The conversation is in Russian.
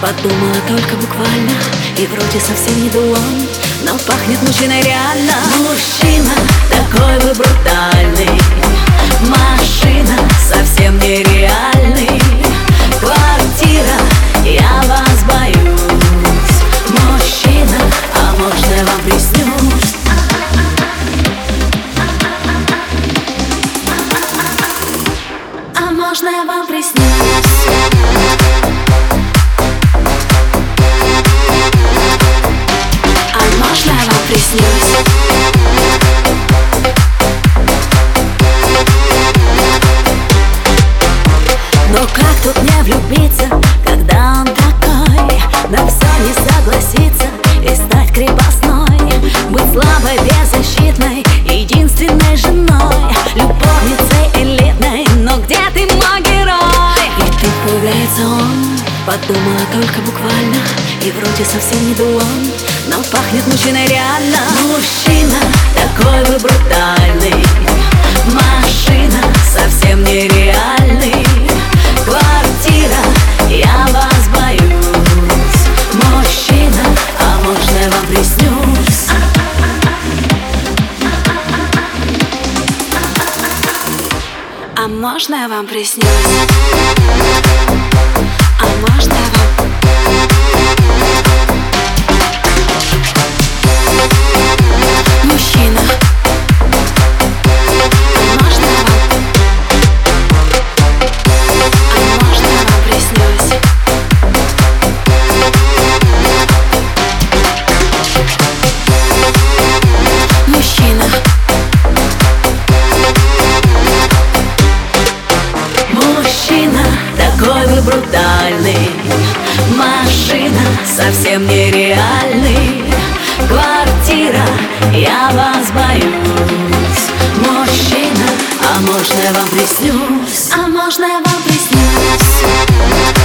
подумала только буквально И вроде совсем не дулон, но пахнет мужчиной реально. Мужчина, такой вы брутальный приснюсь? Но как тут не влюбиться, когда он такой На все не согласится и стать крепостной Быть слабой, беззащитной, единственной женой Любовницей элитной, но где ты мой герой? И тут появляется он, подумала только буквально И вроде совсем не дулон, но пахнет мужчиной реально Мужчина, такой вы брутальный Машина, совсем нереальный Квартира, я вас боюсь Мужчина, а можно я вам приснюсь? А можно я вам приснюсь? Такой брутальный Машина, совсем нереальный Квартира, я вас боюсь Мужчина, а можно я вам приснюсь? А можно я вам приснюсь?